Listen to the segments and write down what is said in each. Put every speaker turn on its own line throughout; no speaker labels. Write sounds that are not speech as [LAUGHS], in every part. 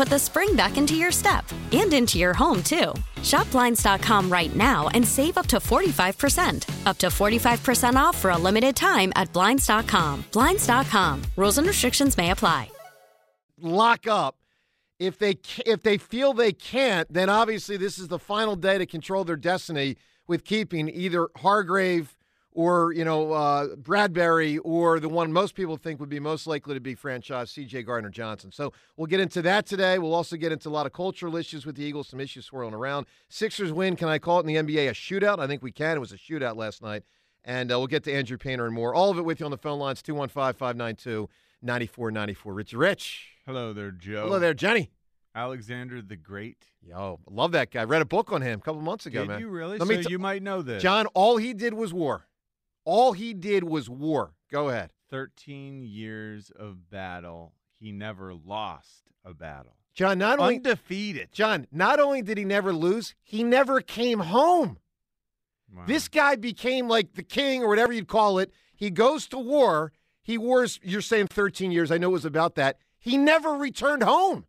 put the spring back into your step and into your home, too. Shop Blinds.com right now and save up to 45%. Up to 45% off for a limited time at Blinds.com. Blinds.com. Rules and restrictions may apply.
Lock up. If they if they feel they can't, then obviously this is the final day to control their destiny with keeping either Hargrave or you know uh, Bradberry or the one most people think would be most likely to be franchise C.J. Gardner Johnson. So we'll get into that today. We'll also get into a lot of cultural issues with the Eagles, some issues swirling around. Sixers win. Can I call it in the NBA a shootout? I think we can. It was a shootout last night. And uh, we'll get to Andrew Painter and more. All of it with you on the phone lines 215 592 9494. Rich Rich.
Hello there, Joe.
Hello there, Jenny.
Alexander the Great.
Yo, love that guy. Read a book on him a couple months ago,
Did
man.
you really?
Let
so
me t-
you might know this.
John, all he did was war. All he did was war. Go ahead.
13 years of battle. He never lost a battle.
John, not only
Undefeated.
John, not only did he never lose, he never came home.
Wow.
This guy became like the king or whatever you'd call it. He goes to war. He wars, you're saying 13 years. I know it was about that. He never returned home.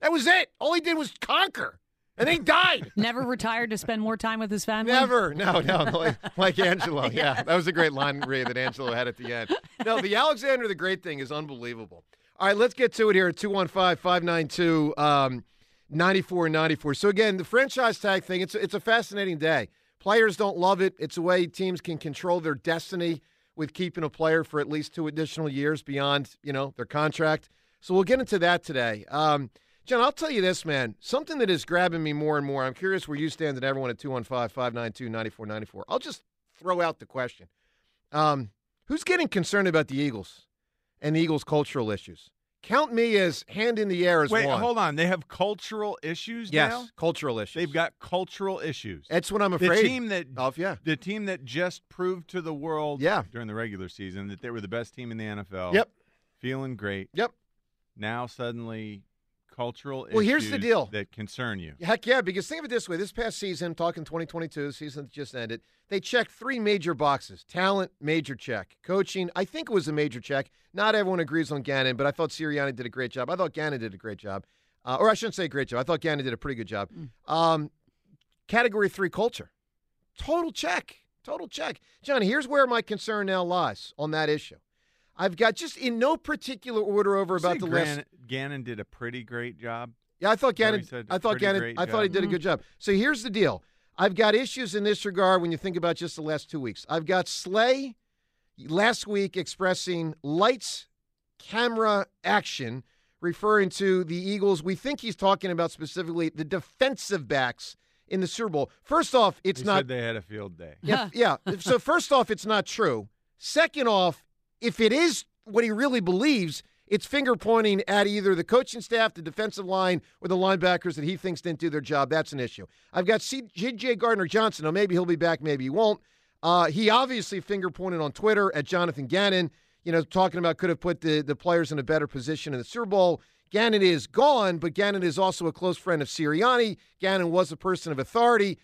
That was it. All he did was conquer. And he died.
Never retired to spend more time with his family.
Never. No, no. Like, [LAUGHS] like Angelo. Yeah. That was a great line, Ray, that Angelo had at the end. No, the Alexander the Great thing is unbelievable. All right, let's get to it here at 215 592 um, 9494. So, again, the franchise tag thing, it's, it's a fascinating day. Players don't love it. It's a way teams can control their destiny with keeping a player for at least two additional years beyond, you know, their contract. So we'll get into that today. Um, John, I'll tell you this, man. Something that is grabbing me more and more. I'm curious where you stand and everyone at 215 592 9494. I'll just throw out the question. Um, who's getting concerned about the Eagles and the Eagles' cultural issues? Count me as hand in the air as well.
Wait,
one.
hold on. They have cultural issues
Yes,
now?
cultural issues.
They've got cultural issues.
That's what I'm
the
afraid.
team that
of, yeah.
the team that just proved to the world
Yeah.
during the regular season that they were the best team in the NFL.
Yep.
Feeling great.
Yep.
Now suddenly cultural
Well, here's the deal.
that concern you.
Heck yeah, because think of it this way: this past season, talking 2022, the season that just ended, they checked three major boxes: talent, major check; coaching, I think it was a major check. Not everyone agrees on Gannon, but I thought Sirianni did a great job. I thought Gannon did a great job, uh, or I shouldn't say great job. I thought Gannon did a pretty good job. Um, category three, culture, total check, total check. John, here's where my concern now lies on that issue. I've got just in no particular order over about the
Gran-
list.
Gannon did a pretty great job.
Yeah, I thought
Is
Gannon.
he?
I thought Gannon. I thought he did a good job. So here's the deal. I've got issues in this regard when you think about just the last two weeks. I've got Slay last week expressing lights, camera, action, referring to the Eagles. We think he's talking about specifically the defensive backs in the Super Bowl. First off, it's
He
not
said they had a field day.
yeah, yeah. So first off, it's not true. Second off, if it is what he really believes, it's finger pointing at either the coaching staff, the defensive line, or the linebackers that he thinks didn't do their job. That's an issue. I've got C.J. Gardner Johnson. Now maybe he'll be back, maybe he won't. Uh, he obviously finger pointed on Twitter at Jonathan Gannon. You know, talking about could have put the the players in a better position in the Super Bowl. Gannon is gone, but Gannon is also a close friend of Sirianni. Gannon was a person of authority.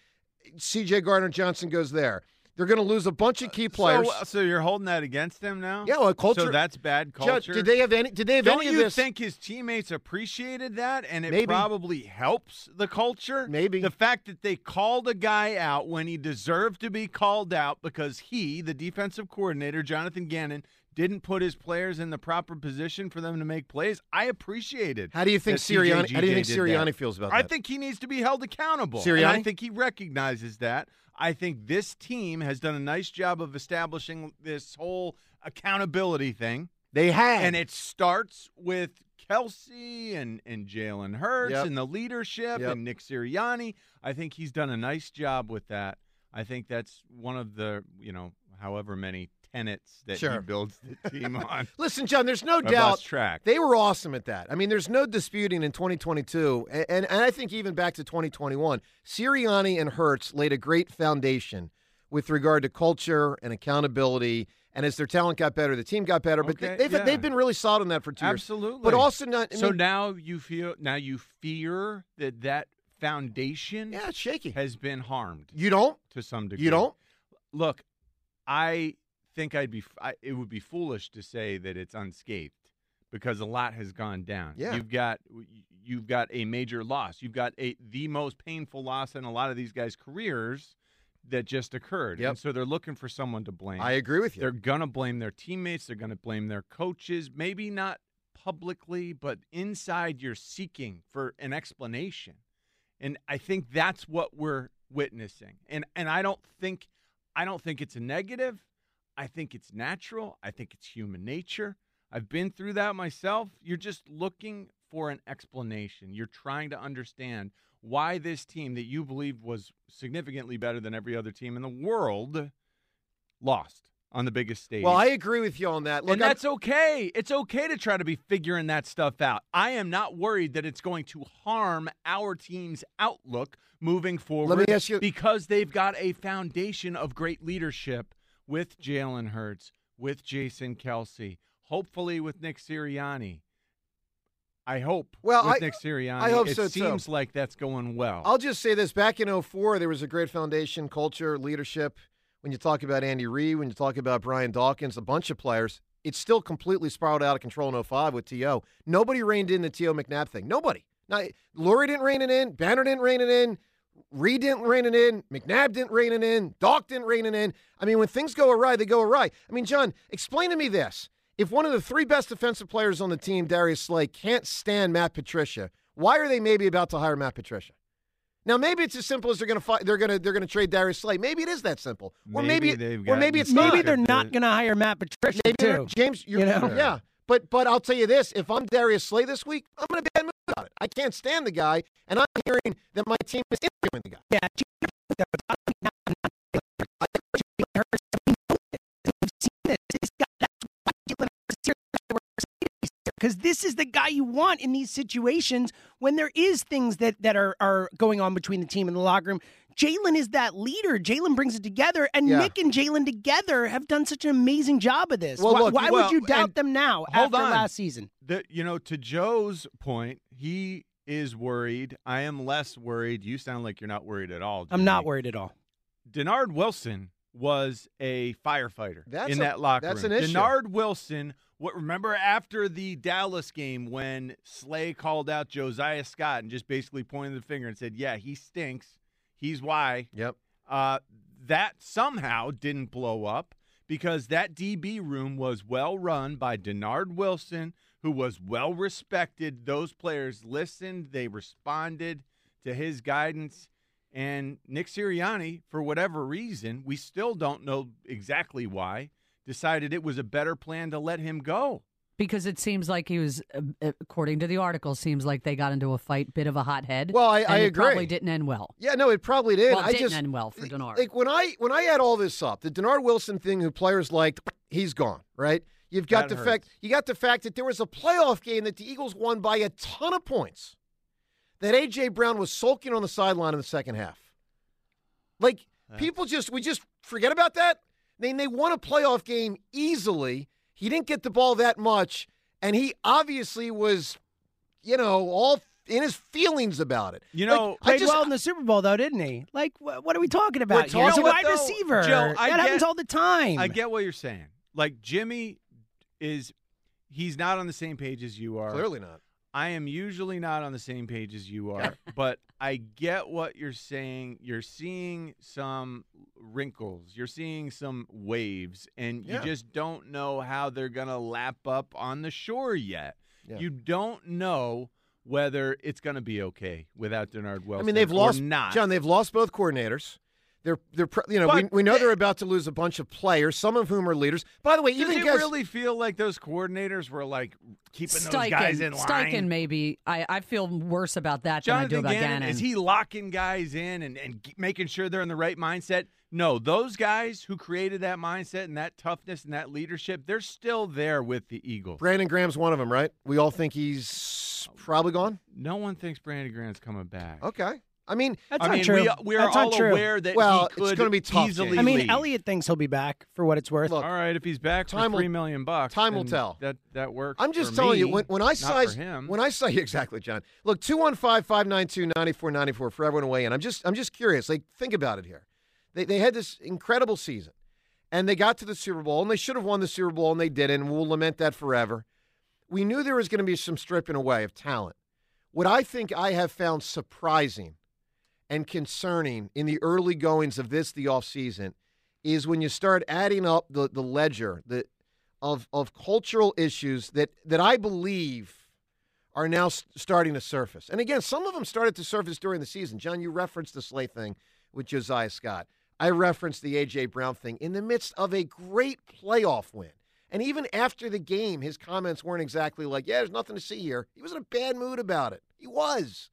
C.J. Gardner Johnson goes there. They're going to lose a bunch of key uh, players.
So, so you're holding that against them now?
Yeah, well, culture-
So that's bad culture.
did they have any? Did they have
Don't
any of this?
Do you think his teammates appreciated that, and it
Maybe.
probably helps the culture?
Maybe.
the fact that they called a guy out when he deserved to be called out because he, the defensive coordinator, Jonathan Gannon, didn't put his players in the proper position for them to make plays. I appreciated.
How do you think Sirianni? How do you think Sirianni
that.
feels about that?
I think he needs to be held accountable. And I think he recognizes that. I think this team has done a nice job of establishing this whole accountability thing.
they have,
And it starts with Kelce and, and Jalen Hurts
Yep.
and the leadership
Yep.
and Nick Sirianni. I think he's done a nice job with that. I think that's one of the, you know, however many tenets that he
Sure.
builds the [LAUGHS] team on.
Listen, John. There's no doubt
track.
they were awesome at that. I mean, there's no disputing in 2022, and, and, and I think even back to 2021, Sirianni and Hurts laid a great foundation with regard to culture and accountability. And as their talent got better, the team got better. But
Okay,
they, have
yeah.
they've been really solid on that for two years.
Absolutely.
But also not. I
so
mean,
now you feel now you fear that that foundation
yeah, shaky.
has been harmed
You don't.
to some degree.
You don't.
Look, I think I'd be I, it would be foolish to say that it's unscathed because a lot has gone down.
Yeah.
You've got you've got a major loss. You've got a the most painful loss in a lot of these guys' careers that just occurred.
Yep.
And so they're looking for someone to blame.
I agree with you.
They're going to blame their teammates, they're going to blame their coaches, maybe not publicly, but inside you're seeking for an explanation. And I think that's what we're witnessing. And and I don't think I don't think it's a negative. I think it's natural. I think it's human nature. I've been through that myself. You're just looking for an explanation. You're trying to understand why this team that you believe was significantly better than every other team in the world lost on the biggest stage.
Well, I agree with you on that. Look,
and
I'm-
that's okay. It's okay to try to be figuring that stuff out. I am not worried that it's going to harm our team's outlook moving forward.
ask you-
because they've got a foundation of great leadership with Jalen Hurts, with Jason Kelce, hopefully with Nick Sirianni. I hope.
Well,
with
I-
Nick Sirianni.
I hope
it
so, too.
seems like that's going well.
I'll just say this: back in 04, there was a great foundation, culture, leadership. When you talk about Andy Reid, when you talk about Brian Dawkins, a bunch of players, it's still completely spiraled out of control in 05 with To. Nobody reined in the T.O. McNabb thing. Nobody. Now, Lurie didn't rein it in. Banner didn't rein it in. Reid didn't rein it in. McNabb didn't rein it in. Doc didn't rein it in. I mean, when things go awry, they go awry. I mean, John, explain to me this. If one of the three best defensive players on the team, Darius Slay, can't stand Matt Patricia, why are they maybe about to hire Matt Patricia? Now, maybe it's as simple as they're going to fi- they're going to they're going to trade Darius Slay. Maybe it is that simple, or maybe,
Maybe they've
or maybe
gotten
it's
stuck
not.
Maybe they're not going to hire Matt Patricia
Maybe they're-
too.
James, you're,
You know?
yeah. But but I'll tell you this: if I'm Darius Slay this week, I'm to be bad mood about it. I can't stand the guy, and I'm hearing that my team is interviewing the guy.
Yeah, because this is the guy you want in these situations when there is things that that are are going on between the team and the locker room. Jalen is that leader. Jalen brings it together, and
Yeah.
Nick and Jalen together have done such an amazing job of this.
Well,
why
look,
why
well,
would you doubt them now
hold
after
on.
last season?
the, you know, to Joe's point, he is worried. I am less worried. You sound like you're not worried at all.
I'm not worried at all.
Dennard Wilson was a firefighter
That's
in
a-
that locker
that's
room.
an issue.
Dennard Wilson. What remember after the Dallas game when Slay called out Josiah Scott and just basically pointed the finger and said, "Yeah, he stinks. He's why."
Yep.
Uh, that somehow didn't blow up because that DB room was well run by Dennard Wilson, who was well respected. Those players listened, they responded to his guidance. And Nick Sirianni, for whatever reason, we still don't know exactly why, decided it was a better plan to let him go.
Because it seems like he was, uh, uh, according to the article, seems like they got into a fight, bit of a hothead.
Well, I-
and
I
it
agree.
Probably didn't end well.
Yeah, no, it probably did.
Well, it
I
didn't
just
end well for Dennard.
Like when I when I add all this up, the Dennard Wilson thing, who players liked, he's gone. Right? You've got
That
the fact you got the fact that there was a playoff game that the Eagles won by a ton of points. That AJ Brown was sulking on the sideline in the second half. Like people just we just forget about that. They they won a playoff game easily. He didn't get the ball that much, and he obviously was, you know, all in his feelings about it.
You
Like,
know,
I
Played
just-
well in the Super Bowl, though, didn't he? Like, wh- what are we talking about? here? He's a
talking about,
wide
though,
receiver.
Joe, I
that
get-
happens all the time.
I get what you're saying. Like Jimmy is he's not on the same page as you are.
clearly not.
I am usually not on the same page as you are, [LAUGHS] but I get what you're saying. You're seeing some wrinkles, you're seeing some waves, and
Yeah.
you just don't know how they're going to lap up on the shore yet.
Yeah.
You don't know whether it's going to be okay without Dennard
Wells.
I
mean, they've lost
not.
John. They've lost both coordinators. They're they're you know we,
But
we know
they-
they're about to lose a bunch of players, some of whom are leaders. By the way,
Does
even
it
guys,
really feel like those coordinators were like keeping those guys in line?
Steichen, maybe. I, I feel worse about that than I do about
Gannon,
Gannon.
is he locking guys in and, and making sure they're in the right mindset? No, those guys who created that mindset and that toughness and that leadership, they're still there with the Eagles.
Brandon Graham's one of them, right? We all think he's probably gone.
No one thinks Brandon Graham's coming back.
Okay, I mean,
That's
I
not
mean,
true.
we, we are
That's not
all
true.
aware that
Well,
he
it's gonna be tough,
easily
James.
I mean,
leave.
Elliott thinks he'll be back for what it's worth.
Look,
All right, if he's back for
Time will-
three million bucks,
time will tell.
That that works.
I'm just
for
telling you when, when I size
him.
when I say [LAUGHS] exactly, John. Look, 215-592-9494 for everyone to weigh in. I'm just I'm just curious. Like think about it here. They they had this incredible season. And they got to the Super Bowl and they should have won the Super Bowl and they didn't. And we'll lament that forever. We knew there was going to be some stripping away of talent. What I think I have found surprising and concerning in the early goings of this the offseason is when you start adding up the, the ledger the, of, of cultural issues that, that I believe are now starting to surface. And again, some of them started to surface during the season. John, you referenced the Slay thing with Josiah Scott. I referenced the A.J. Brown thing in the midst of a great playoff win. And even after the game, his comments weren't exactly like, yeah, there's nothing to see here. He was in a bad mood about it. He was.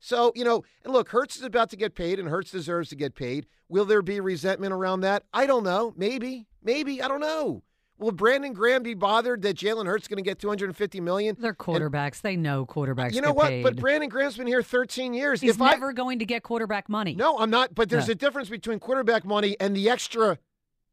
So, you know, and look, Hurts is about to get paid, and Hurts deserves to get paid. Will there be resentment around that? I don't know. Maybe. Maybe. I don't know. Will Brandon Graham be bothered that Jalen Hurts is going to get 250 million?
They're quarterbacks. they know quarterbacks.
You know what?
Paid.
But Brandon Graham's been here 13 years.
He's
if I,
never going to get quarterback money.
no, I'm not. But there's
No.
a difference between quarterback money and the extra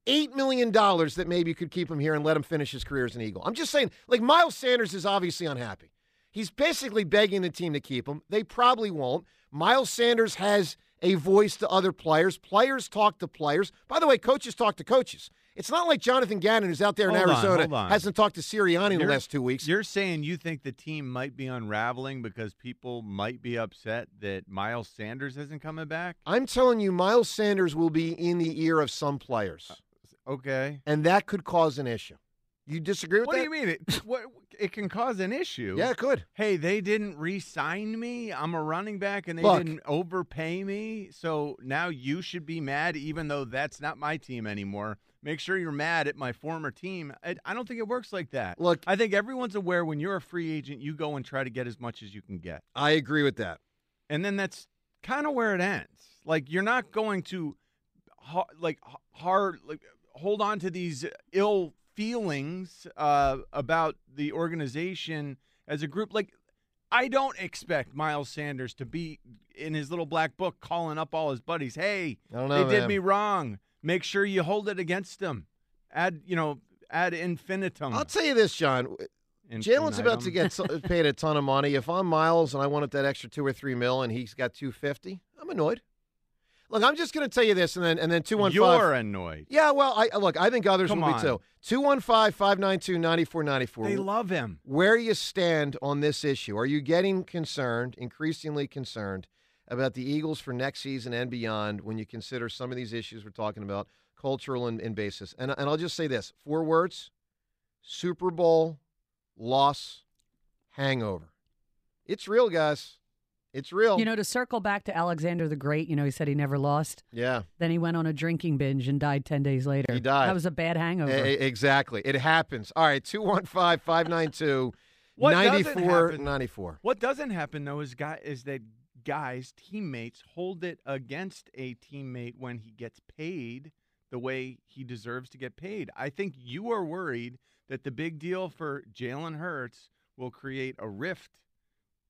eight million dollars that maybe could keep him here and let him finish his career as an Eagle. I'm just saying, like Miles Sanders is obviously unhappy. He's basically begging the team to keep him. They probably won't. Miles Sanders has a voice to other players. Players talk to players. By the way, coaches talk to coaches. It's not like Jonathan Gannon, who's out there in
Hold on,
Arizona,
hold on.
hasn't talked to Sirianni in the
You're-
last two weeks.
You're saying you think the team might be unraveling because people might be upset that Miles Sanders isn't coming back?
I'm telling you, Miles Sanders will be in the ear of some players, uh,
Okay.
and that could cause an issue. You disagree with that?
What
that?
do you mean? It, [LAUGHS] what, it can cause an issue.
Yeah, it could.
Hey, they didn't re-sign me. I'm a running back, and they
Look.
didn't overpay me. So now you should be mad, even though that's not my team anymore. Make sure you're mad at my former team. I, I don't think it works like that.
Look-
I think everyone's aware when you're a free agent, you go and try to get as much as you can get,
I agree with that.
and then that's kind of where it ends. Like you're not going to, ha- like h- hard, like hold on to these ill feelings uh, about the organization as a group. Like I don't expect Miles Sanders to be in his little black book calling up all his buddies. Hey,
know,
they did me wrong. Make sure you hold it against them. Add, you know, add infinitum.
I'll tell you this, John. Jalen's about to get paid a ton of money. If I'm Miles and I wanted that extra two or three mil, and he's got two fifty, I'm annoyed. Look, I'm just going to tell you this, and then and then two one
You're
five.
annoyed.
Yeah, well, I look. I think others
Come
will be
on.
too. Two one five five nine two ninety four ninety four.
They love him.
where you stand on this issue. Are you getting concerned, increasingly concerned, about the Eagles for next season and beyond when you consider some of these issues we're talking about, cultural and, and basis? And, and I'll just say this four words Super Bowl loss hangover. It's real, guys. It's real.
You know, to circle back to Alexander the Great, you know, he said he never lost.
yeah.
Then he went on a drinking binge and died 10 days later.
He died.
That was a bad hangover.
E- exactly. It happens. All right, 215 592
What
94 94.
What doesn't happen though is guy is that guys teammates hold it against a teammate when he gets paid the way he deserves to get paid. I think you are worried that the big deal for Jalen Hurts will create a rift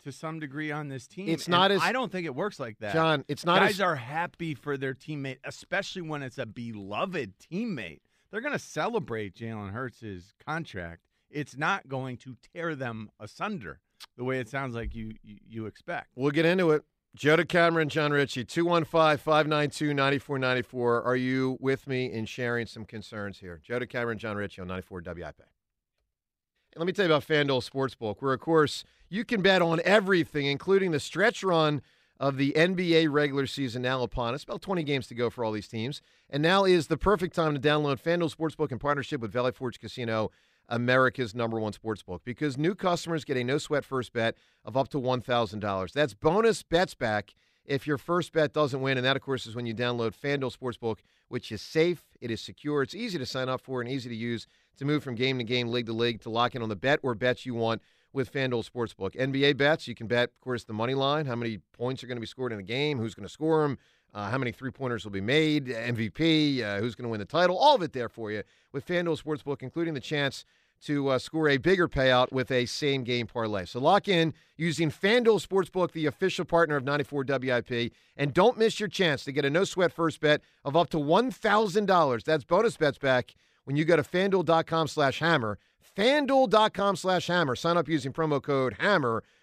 to some degree on this team.
It's
and
not as-
I don't think it works like that.
John, it's not as
guys
as-
are happy for their teammate, especially when it's a beloved teammate. They're going to celebrate Jalen Hurts' contract. It's not going to tear them asunder. the way it sounds like you you, you expect.
We'll get into it. Joe Cameron, John Ritchie, 215 592 9494. Are you with me in sharing some concerns here? Joe Cameron, John Ritchie on 94 WIP. And let me tell you about FanDuel Sportsbook, where, of course, you can bet on everything, including the stretch run of the NBA regular season now upon us. About 20 games to go for all these teams. And now is the perfect time to download FanDuel Sportsbook in partnership with Valley Forge Casino America's number one sportsbook, because new customers get a no sweat first bet of up to $1,000. That's bonus bets back if your first bet doesn't win. And that, of course, is when you download FanDuel Sportsbook, which is safe, it is secure, it's easy to sign up for, and easy to use to move from game to game, league to league, to lock in on the bet or bets you want with FanDuel Sportsbook. NBA bets, you can bet, of course, the money line, how many points are going to be scored in a game, who's going to score them, uh, how many three pointers will be made, MVP, uh, who's going to win the title, all of it there for you with FanDuel Sportsbook, including the chance to uh, score a bigger payout with a same game parlay. So lock in using FanDuel Sportsbook, the official partner of 94 WIP, and don't miss your chance to get a no sweat first bet of up to $1,000. That's bonus bets back when you go to fanduel.com slash hammer. FanDuel.com slash hammer. Sign up using promo code HAMMER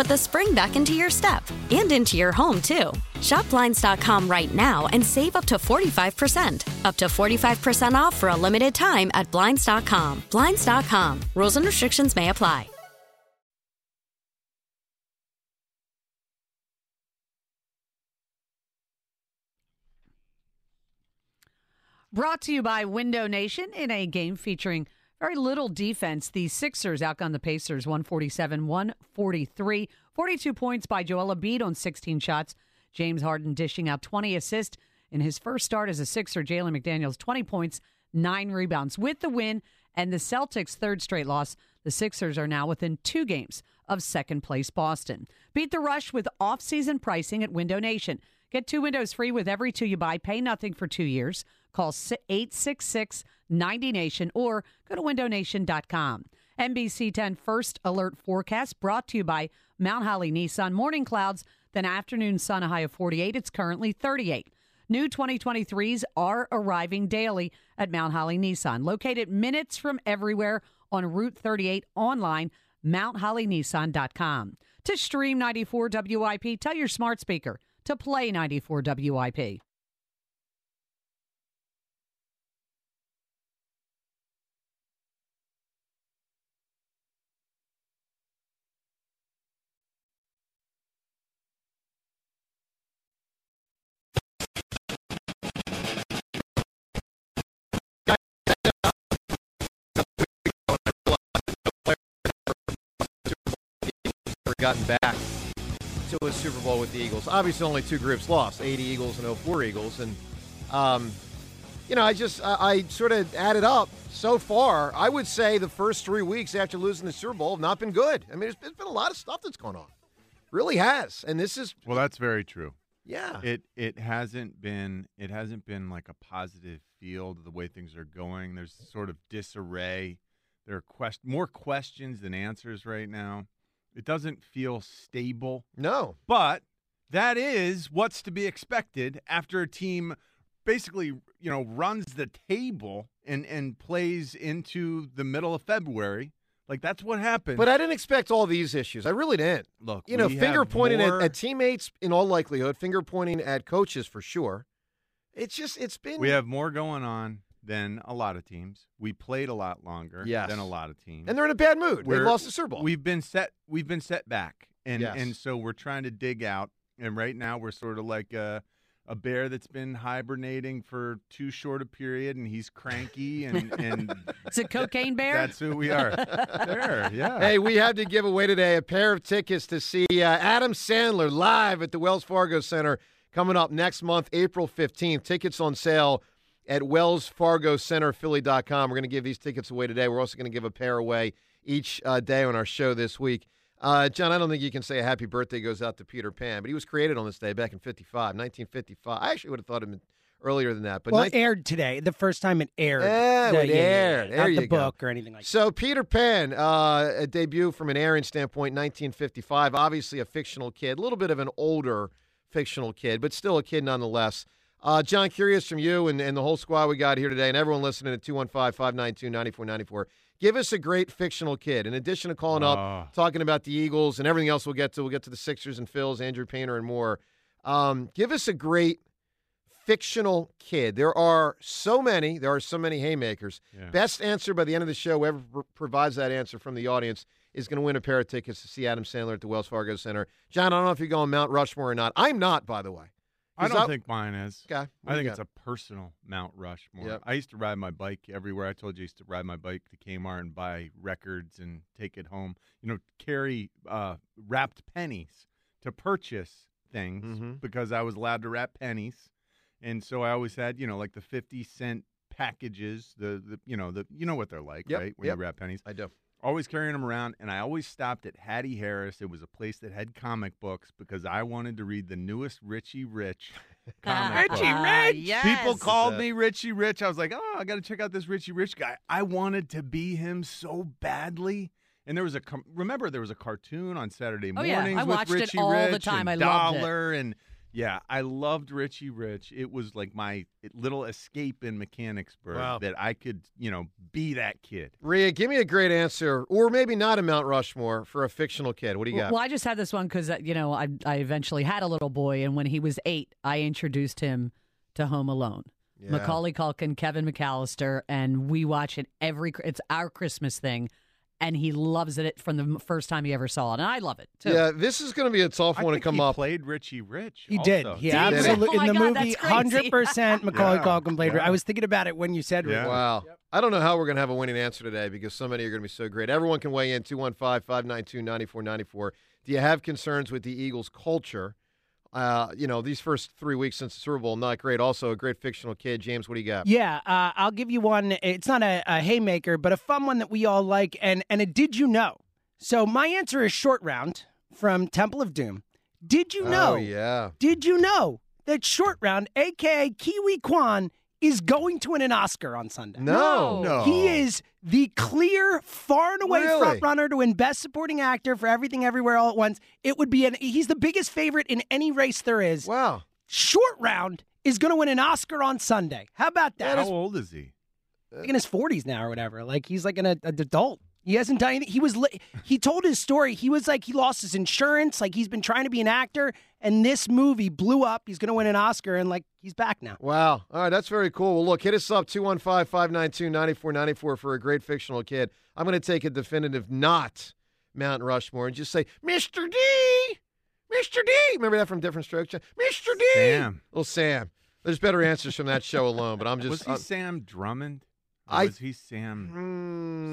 put the spring back into your step and into your home, too. Shop Blinds.com right now and save up to 45%. Up to 45% off for a limited time at Blinds.com. Blinds.com. Rules and restrictions may apply.
Brought to you by Window Nation in a game featuring very little defense. The Sixers outgunned the Pacers 147 143. 42 points by Joel Embiid on 16 shots. James Harden dishing out 20 assists in his first start as a Sixer. Jalen McDaniels 20 points, nine rebounds. With the win and the Celtics' third straight loss, the Sixers are now within two games of second place Boston. Beat the rush with off-season pricing at Window Nation. Get two windows free with every two you buy. Pay nothing for two years. Call 866 90 Nation or go to windownation.com. NBC 10 First Alert Forecast brought to you by Mount Holly Nissan. Morning clouds, then afternoon sun, a high of 48. It's currently 38. New 2023s are arriving daily at Mount Holly Nissan, located minutes from everywhere on Route 38 online, mounthollynissan.com. To stream 94 WIP, tell your smart speaker to play 94 WIP.
Gotten back to a Super Bowl with the Eagles. Obviously, only two groups lost 80 Eagles and 04 Eagles. And Um, you know, I just I, I sort of added up so far. I would say the first three weeks after losing the Super Bowl have not been good. I mean, there's, there's been a lot of stuff that's gone on. Really has, and this is
Well, that's very true.
yeah.
It it hasn't been it hasn't been like a positive field the way things are going. There's sort of disarray. There are quest- more questions than answers right now. It doesn't feel stable.
No.
But that is what's to be expected after a team basically, you know, runs the table and and plays into the middle of February. Like that's what happened.
But I didn't expect all these issues. I really didn't.
Look,
you know, finger pointing at, at teammates in all likelihood, finger pointing at coaches for sure. It's just it's been
We have more going on than a lot of teams. We played a lot longer
Yes.
than a lot of teams.
and they're in a bad mood. They
We're-
lost the Super Bowl.
We've been set. We've been set back, and
Yes.
and so we're trying to dig out. And right now we're sort of like a, a bear that's been hibernating for too short a period, and he's cranky, and and [LAUGHS]
Is it Cocaine Bear?
that's who we are. there, yeah.
Hey, we have to give away today a pair of tickets to see uh, Adam Sandler live at the Wells Fargo Center coming up next month, April 15th. Tickets on sale at wellsfargocenterphilly.com. We're going to give these tickets away today. We're also going to give a pair away each uh, day on our show this week. Uh, John, I don't think you can say a happy birthday goes out to Peter Pan, but he was created on this day back in 55, 1955. I actually would have thought him earlier than that. But
well,
19-
it aired today. The first time it aired.
Yeah,
The-
it aired. There
Not
you
the
go.
book or anything like that.
So Peter Pan, uh, a debut from an airing standpoint, 1955. Obviously a fictional kid, a little bit of an older fictional kid, but still a kid nonetheless. Uh, John, curious from you and, and the whole squad we got here today, and everyone listening at 215-592-9494. Give us a great fictional kid. In addition to calling
Ah.
up, talking about the Eagles and everything else we'll get to, we'll get to the Sixers and Phils, Andrew Painter, and more. Um, give us a great fictional kid. There are so many. There are so many haymakers.
Yeah.
Best answer by the end of the show, whoever pr- provides that answer from the audience is going to win a pair of tickets to see Adam Sandler at the Wells Fargo Center. John, I don't know if you're going Mount Rushmore or not. I'm not, by the way.
I don't
up-
think mine is.
Okay,
I think it's a personal Mount Rushmore.
Yep.
I used to ride my bike everywhere. I told you I used to ride my bike to Kmart and buy records and take it home. You know, carry uh, wrapped pennies to purchase things
Mhm.
because I was allowed to wrap pennies, and so I always had you know like the fifty cent packages. The, the you know the you know what they're like,
Yep,
right? When
yep.
you wrap pennies.
I do.
Always carrying them around, and I always stopped at Hattie Harris. It was a place that had comic books because I wanted to read the newest Richie Rich [LAUGHS] comic book.
Ah, yes.
People called me Richie Rich. I was like, oh, I got to check out this Richie Rich guy. I wanted to be him so badly. And there was a com- remember there was a cartoon on Saturday
Oh, yeah.
mornings
I
with
watched it
Richie
all the
Rich
time.
and
I loved it.
Dollar and yeah, I loved Richie Rich. It was like my little escape in Mechanicsburg
Wow.
that I could, you know, be that kid.
Rhea, give me a great answer, or maybe not a Mount Rushmore for a fictional kid. What do you got?
Well, I just had this one because uh, you know I I eventually had a little boy, and when he was eight, I introduced him to Home Alone.
Yeah.
Macaulay Culkin, Kevin McAllister, and we watch it every. It's our Christmas thing, and he loves it from the first time he ever saw it, and I love it too.
Yeah, this is going to be a tough
I
one to come
he
up.
played Richie Rich.
He did.
also.
He
Did he?
absolutely
Oh my
in the
God,
movie,
that's crazy.
hundred percent [LAUGHS] Macaulay
Yeah,
Culkin played.
yeah.
I was thinking about it when you said
Yeah.
Richie.
Wow. I don't know how we're going to have a winning answer today because so many are going to be so great. Everyone can weigh in 215 592 9494. Do you have concerns with the Eagles' culture? Uh, you know, these first three weeks since the Super Bowl, not great. Also, a great fictional kid. James, what do you got?
Yeah, uh, I'll give you one. It's not a, a haymaker, but a fun one that we all like. And and a did you know? So my answer is short round from Temple of Doom. Did you know?
Oh, yeah.
Did you know that short round, aka Ke Huy Quan, is going to win an Oscar on Sunday?
No.
No.
He is the clear, far and away
Really?
front runner to win Best Supporting Actor for Everything Everywhere All at Once. It would be an he's the biggest favorite in any race there is.
Wow.
Short round is going to win an Oscar on Sunday. How about that?
How old is he?
like in his forties now or whatever. Like he's like an, an adult. He hasn't done anything. He was li- he told his story. He was like he lost his insurance. Like he's been trying to be an actor, and this movie blew up. He's going to win an Oscar, and like he's back now.
Wow. All right, that's very cool. Well, look, hit us up 215 592 9494 for a great fictional kid. I'm going to take a definitive not Mount Rushmore and just say, Mr. D! Mr. D! Remember that from Diff'rent Strokes? Mr. D!
Sam.
Little Sam. There's better answers from that show alone, but I'm [LAUGHS] just.
was he
I'm-
Sam Drummond? Or
I-
was he Sam?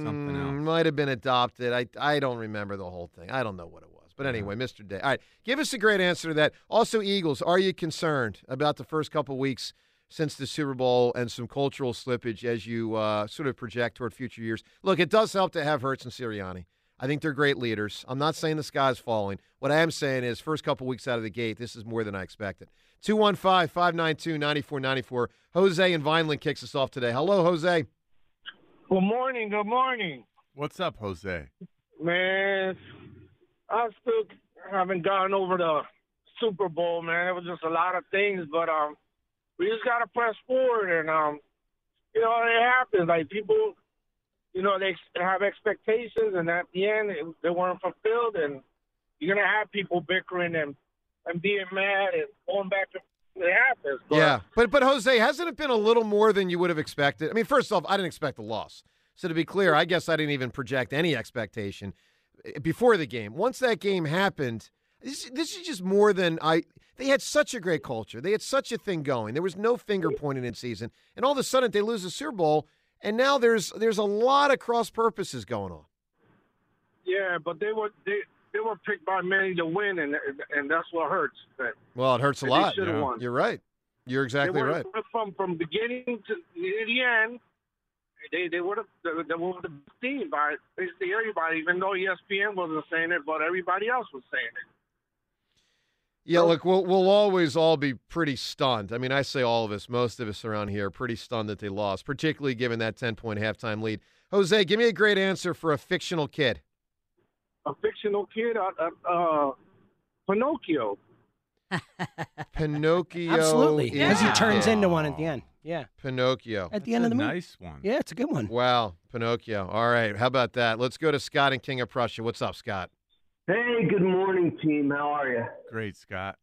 something
Mm,
else?
Might have been adopted. I I don't remember the whole thing. I don't know what it was. But anyway, Mr. Day. All right, give us a great answer to that. Also, Eagles, are you concerned about the first couple weeks since the Super Bowl and some cultural slippage as you uh, sort of project toward future years. Look, it does help to have Hurts and Sirianni. I think they're great leaders. I'm not saying the sky's falling. What I am saying is, first couple weeks out of the gate, this is more than I expected. 215 592 9494. Jose and Vineland kicks us off today. Hello, Jose.
Good morning. Good morning.
What's up, Jose?
Man, I still haven't gotten over the Super Bowl, man. It was just a lot of things, but um, we just gotta press forward, and um, you know, it happens. Like people, you know, they have expectations, and at the end, it, they weren't fulfilled, and you're gonna have people bickering and and being mad and going back to. It happens. But,
Yeah, but but Jose, hasn't it been a little more than you would have expected? I mean, first off, I didn't expect a loss. So to be clear, I guess I didn't even project any expectation eh, before the game. Once that game happened, this, this is just more than I. They had such a great culture. They had such a thing going. There was no finger pointing in season, and all of a sudden they lose the Super Bowl, and now there's there's a lot of cross purposes going on.
Yeah, but they were they they were picked by many to win, and and that's what hurts. That
Well, it hurts a lot. Yeah.
won.
You're right. You're exactly
they
right.
From from beginning to the end, they they would have they would have seen by basically everybody, even though ESPN wasn't saying it, but everybody else was saying it.
Yeah, look, we'll we'll always all be pretty stunned. I mean, I say all of us, most of us around here, are pretty stunned that they lost, particularly given that ten point halftime lead. Jose, give me a great answer for a fictional kid.
A fictional kid, uh, Pinocchio. [LAUGHS]
Pinocchio.
Absolutely, because he turns
dead.
into one at the end. Yeah,
Pinocchio.
at the end of the movie.
Nice one.
Yeah, it's a good one.
Wow, Pinocchio. All right, how about that? Let's go to Scott and King of Prussia. What's up, Scott?
Hey, good morning, team. How are you?
Great, Scott.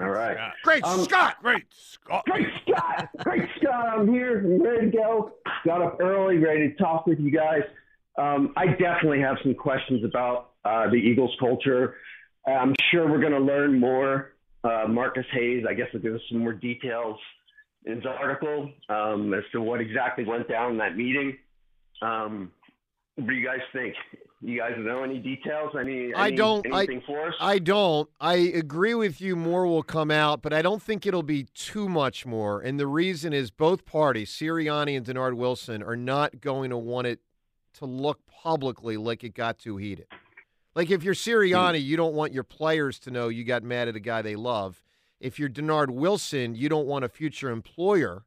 All right.
Scott.
Great,
Um,
Scott.
Great, Scott.
Great Scott. Great Scott. I'm here. I'm ready to go. Got up early, ready to talk with you guys. Um, I definitely have some questions about uh, the Eagles culture. I'm sure we're going to learn more. Uh, Marcus Hayes, I guess, will give us some more details in his article um, as to what exactly went down in that meeting. Um, what do you guys think? You guys know any details? Any?
I don't. I,
Anything for us?
I don't. I agree with you. More will come out, but I don't think it'll be too much more. And the reason is both parties, Sirianni and Dennard Wilson, are not going to want it to look publicly like it got too heated. Like if you're Sirianni, you don't want your players to know you got mad at a guy they love. If you're Dennard Wilson, you don't want a future employer,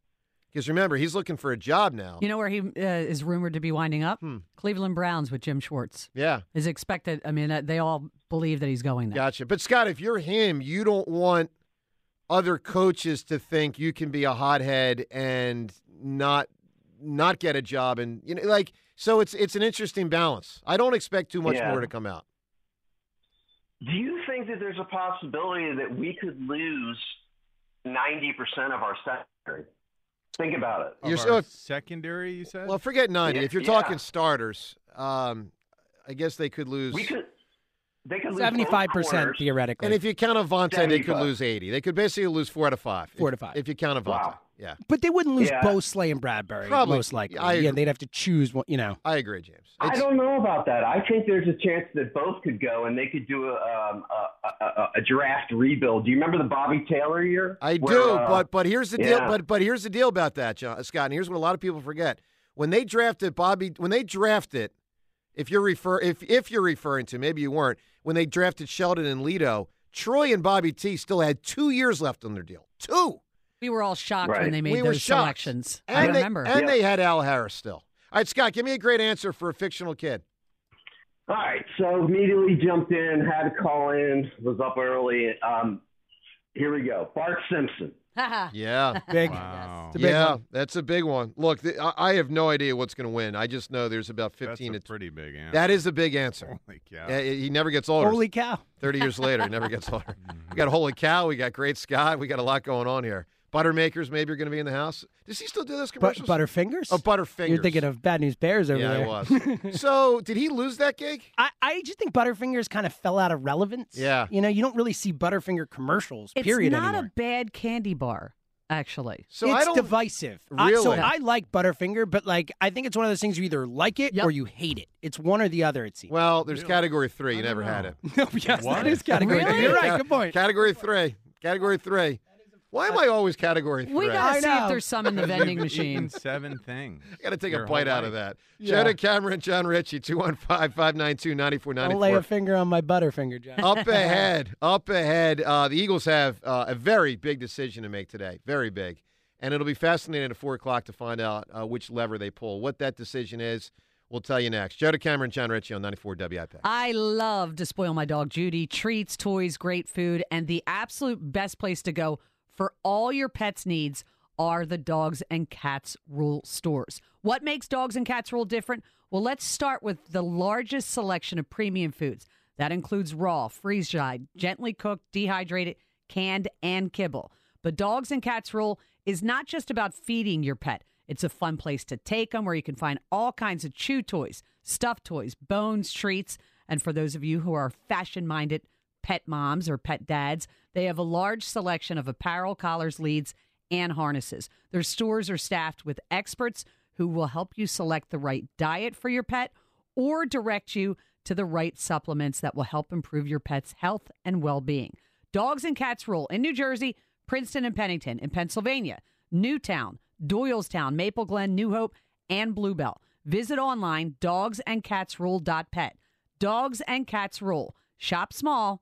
because remember he's looking for a job now.
You know where he uh, is rumored to be winding up?
Hmm.
Cleveland Browns with Jim Schwartz.
Yeah.
Is expected. I mean, uh, they all believe that he's going there.
Gotcha. But Scott, if you're him, you don't want other coaches to think you can be a hothead and not not get a job and you know like so it's it's an interesting balance. I don't expect too much
Yeah.
more to come out.
Do you think that there's a possibility that we could lose 90% of our secondary? Think about it.
Of
You're
our
so-
secondary, you said?
Well, forget 90.
Yeah,
if you're
yeah.
talking starters, um I guess they could lose
We could. They could lose
Seventy-five percent theoretically.
and if you count Avonte, they could lose 80. They could basically lose 4 out of 5.
Four
if,
out of five.
If you count Avonte.
Wow.
Yeah.
but they wouldn't lose
Yeah.
both Slay and Bradberry.
Probably.
most likely.
I
yeah,
agree.
they'd have to choose one. You know.
I agree, James.
I don't know about that. I think there's a chance that both could go, and they could do a um, a, a, a, a draft rebuild. Do you remember the Bobby Taylor year?
I
Where,
do,
uh,
but but here's the deal.
yeah.
But but here's the deal about that, John, Scott. And here's what a lot of people forget: when they drafted Bobby, when they drafted, if you're refer if if you're referring to, maybe you weren't, when they drafted Sheldon and Lito, Troy and Bobby T still had two years left on their deal. Two.
We were all shocked
Right.
when they made
we were
those
shocked.
selections.
And
I
they,
remember.
and they had Al Harris still. All right, Scott, give me a great answer for a fictional kid.
All right, so immediately jumped in, had to call in, was up early. Um, here we go. Bart Simpson. [LAUGHS]
Yeah. [LAUGHS]
Big.
Wow.
Big
yeah,
one.
that's a big one. Look, th- I I have no idea what's going to win. I just know there's about
That's
15
a
to
pretty big answer.
That is a big answer.
Holy cow.
Yeah, he never gets older.
Holy cow!
30 years later, he never gets older. [LAUGHS] We got Holy Cow. We got Great Scott. We got a lot going on here. Buttermakers maybe you are going to be in the house. Does he still do those
But
commercials?
Butterfingers.
Oh, Butterfingers.
You're thinking of Bad News Bears over
yeah,
there.
I was. [LAUGHS] so, did he lose that gig?
I, I just think Butterfingers kind of fell out of relevance.
Yeah.
You know, you don't really see Butterfinger commercials.
it's
period.
not
anymore.
a bad candy bar, actually.
So
it's
I don't
divisive. I, so I like Butterfinger, but like I think it's one of those things you either like it
Yep.
or you hate it. It's one or the other. It seems.
Well, there's category three. You never had it. [LAUGHS]
no, yes,
What?
that is category.
Really?
You're right. Good point.
Category three. Category three. Why am I always category three?
We gotta
I
see if there's some in the vending machine.
Seven things. [LAUGHS]
got to take
Your
a
whole
bite out of
life.
that.
Yeah.
Shout out Cameron, John Ritchie, 215 592
Don't lay a
9494.
finger on my butterfinger, John.
Up [LAUGHS] ahead, up ahead. Uh, the Eagles have uh, a very big decision to make today. Very big. And it'll be fascinating at 4 o'clock to find out uh, which lever they pull. What that decision is, we'll tell you next. Joe Cameron, John Ritchie on 94 WIP.
I love to spoil my dog Judy. Treats, toys, great food, and the absolute best place to go for all your pets' needs are the Dogs and Cats Rule stores. What makes Dogs and Cats Rule different? Well, let's start with the largest selection of premium foods. That includes raw, freeze dried, gently cooked, dehydrated, canned, and kibble. But Dogs and Cats Rule is not just about feeding your pet. It's a fun place to take them where you can find all kinds of chew toys, stuffed toys, bones, treats. And for those of you who are fashion minded pet moms or pet dads, they have a large selection of apparel, collars, leads, and harnesses. Their stores are staffed with experts who will help you select the right diet for your pet or direct you to the right supplements that will help improve your pet's health and well being. Dogs and Cats Rule in New Jersey, Princeton and Pennington, in Pennsylvania, Newtown, Doylestown, Maple Glen, New Hope, and Bluebell. Visit online dogsandcatsrule.pet. Dogs and Cats Rule. Shop small,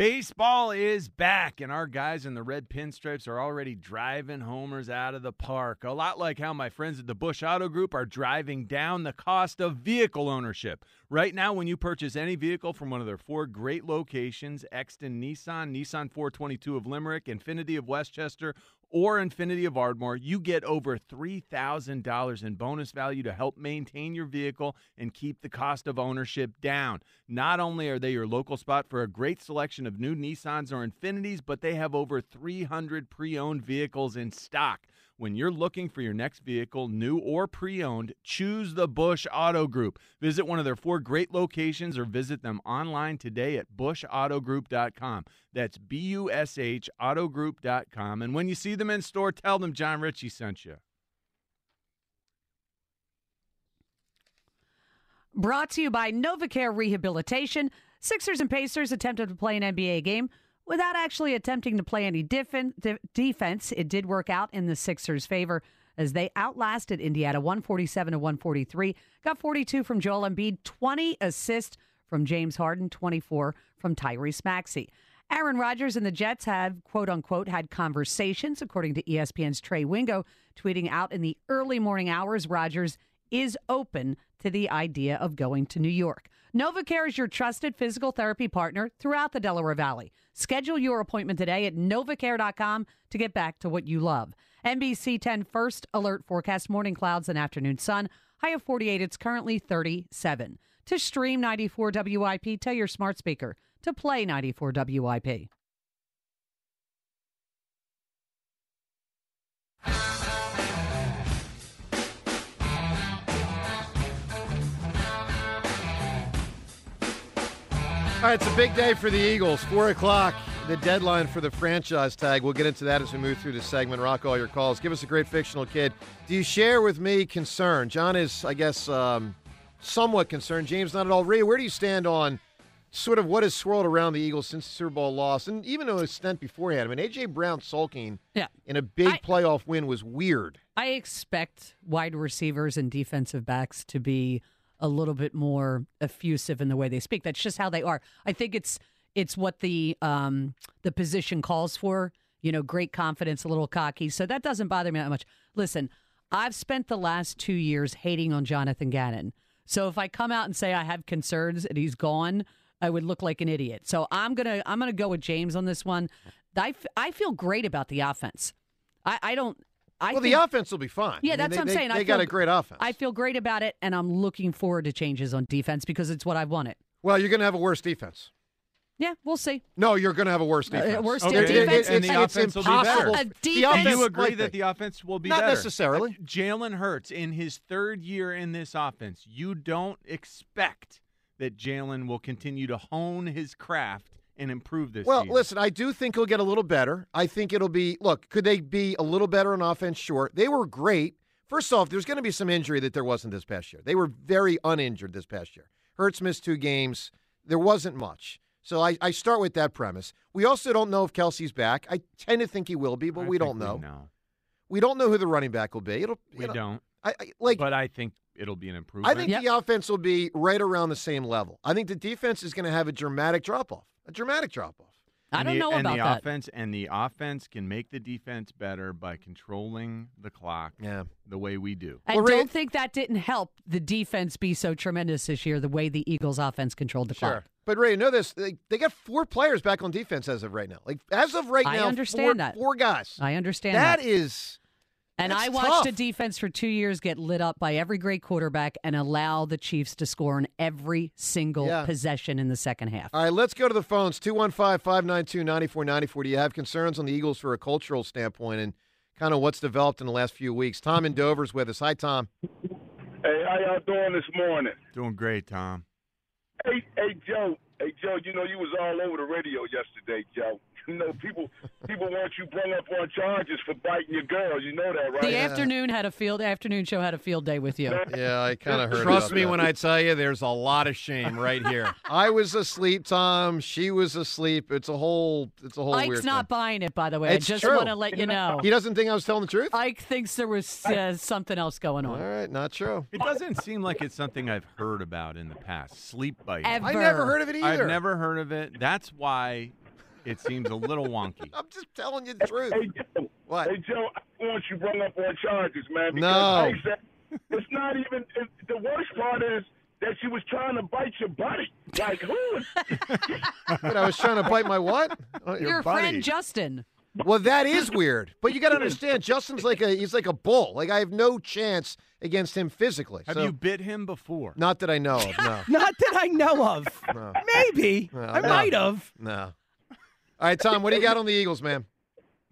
Baseball is back, and our guys in the red pinstripes are already driving homers out of the park. A lot like how my friends at the Bush Auto Group are driving down the cost of vehicle ownership. Right now, when you purchase any vehicle from one of their four great locations Exton Nissan, Nissan 422 of Limerick, Infiniti of Westchester, or Infiniti of Ardmore, you get over $3,000 in bonus value to help maintain your vehicle and keep the cost of ownership down. Not only are they your local spot for a great selection of new Nissans or Infinitis, but they have over 300 pre owned vehicles in stock. When you're looking for your next vehicle, new or pre owned, choose the Bush Auto Group. Visit one of their four great locations or visit them online today at bushautogroup.com. That's B U S H autogroup.com. And when you see them in store, tell them Jon Ritchie sent you.
Brought to you by NovaCare Rehabilitation. Sixers and Pacers attempted to play an NBA game without actually attempting to play any defen- de- defense. It did work out in the Sixers' favor as they outlasted Indiana 147 to 143. Got 42 from Joel Embiid, 20 assists from James Harden, 24 from Tyrese Maxey. Aaron Rodgers and the Jets have, quote unquote, had conversations, according to ESPN's Trey Wingo, tweeting out in the early morning hours. Rodgers is open to the idea of going to New York. NovaCare is your trusted physical therapy partner throughout the Delaware Valley. Schedule your appointment today at novacare.com to get back to what you love. NBC 10 first alert forecast morning clouds and afternoon sun. High of 48, it's currently 37. To stream 94 WIP, tell your smart speaker to play 94 WIP.
All right, it's a big day for the Eagles. Four o'clock, the deadline for the franchise tag. We'll get into that as we move through the segment. Rock all your calls. Give us a great fictional kid. Do you share with me concern? Jon is, I guess, um, somewhat concerned. James, not at all. Ray, where do you stand on sort of what has swirled around the Eagles since the Super Bowl loss, and even to an extent beforehand? I mean, AJ Brown sulking
yeah.
in a big playoff win was weird.
I expect wide receivers and defensive backs to be a little bit more effusive in the way they speak. That's just how they are. I think it's it's what the um, the position calls for. You know, great confidence, a little cocky. So that doesn't bother me that much. Listen, I've spent the last two years hating on Jonathan Gannon. So if I come out and say I have concerns and he's gone, I would look like an idiot. So I'm gonna I'm gonna go with James on this one. I, f- I feel great about the offense. I, I don't. I
well,
think-
the offense will be fine.
Yeah,
I mean,
that's
they-
what I'm
they-
saying.
They
I
got
feel-
a great offense.
I feel great about it, and I'm looking forward to changes on defense because it's what I wanted.
Well, you're going to have a worse defense.
Yeah, we'll see.
No, you're going to have a worse
Uh,
defense.
worse
Okay,
defense,
and, and the
it's
offense will be better.
A
The
defense-
offense- you
might
agree that the offense will be
Not
better?
necessarily.
Jalen Hurts in his third year in this offense, you don't expect that Jalen will continue to hone his craft and improve this.
Well,
season.
listen, I do think he'll get a little better. I think it'll be look, could they be a little better on offense? Sure. They were great. First off, there's going to be some injury that there wasn't this past year. They were very uninjured this past year. Hurts missed two games. There wasn't much. So I, I start with that premise. We also don't know if Kelce's back. I tend to think he will be, but
I
we don't know.
We, know.
We don't know who the running back will be. It'll
we
you know,
don't.
I, I like
but I think it'll be an improvement.
I think the offense will be right around the same level. I think the defense is going to have a dramatic drop off. A dramatic drop off.
I
And
don't
the,
know
and
about
the
that.
offense and the offense can make the defense better by controlling the clock
Yeah.
the way we do.
And don't think that didn't help the defense be so tremendous this year, the way the Eagles offense controlled the
Sure.
clock.
But Ray, know this? They, they got four players back on defense as of right now. Like as of right
I
now,
understand
four,
that.
four guys.
I understand
That
that.
is,
And
that's
I watched
tough.
a defense for two years get lit up by every great quarterback and allow the Chiefs to score on every single
Yeah.
possession in the second half.
All right, let's go to the phones. 215 592 9494. Do you have concerns on the Eagles for a cultural standpoint and kind of what's developed in the last few weeks? Tom in Dover's with us. Hi, Tom.
Hey, how y'all doing this morning?
Doing great, Tom.
Hey, hey, Joe. Hey, Joe. You know you was all over the radio yesterday, Joe. You know people people want you brung up on charges for biting your girls. You know that, right?
The afternoon had a field afternoon show had a field day with you. [LAUGHS]
Yeah, I kind of heard
Trust
about
me
that.
when I tell you there's a lot of shame right here. [LAUGHS]
I was asleep, Tom. She was asleep. It's a whole it's a whole
Ike's
weird
not
thing.
buying it, by the way.
It's
I just want to let you [LAUGHS] know.
He doesn't think I was telling the truth?
Ike thinks there was uh, something else going on.
All right, not true.
It doesn't seem like it's something I've heard about in the past. Sleep biting.
Ever.
I never heard of it either.
I've never heard of it. That's why it seems a little wonky. [LAUGHS]
I'm just telling you the truth.
Hey, Joe.
What?
Hey, Joe. I want you brung up on charges, man. Because
No.
Said, it's not even. It, the worst part is that she was trying to bite your buddy. Like who? Is, [LAUGHS]
But I was trying to bite my what? Oh,
Your
buddy.
friend Justin.
Well, that is weird. But you got to understand, Justin's like a he's like a bull. Like I have no chance against him physically.
Have
So-
you bit him before?
Not that I know of. No. [LAUGHS]
Not that I know of.
No.
Maybe.
No,
I
no.
might have.
No. All right, Tom. What do you got on the Eagles, man?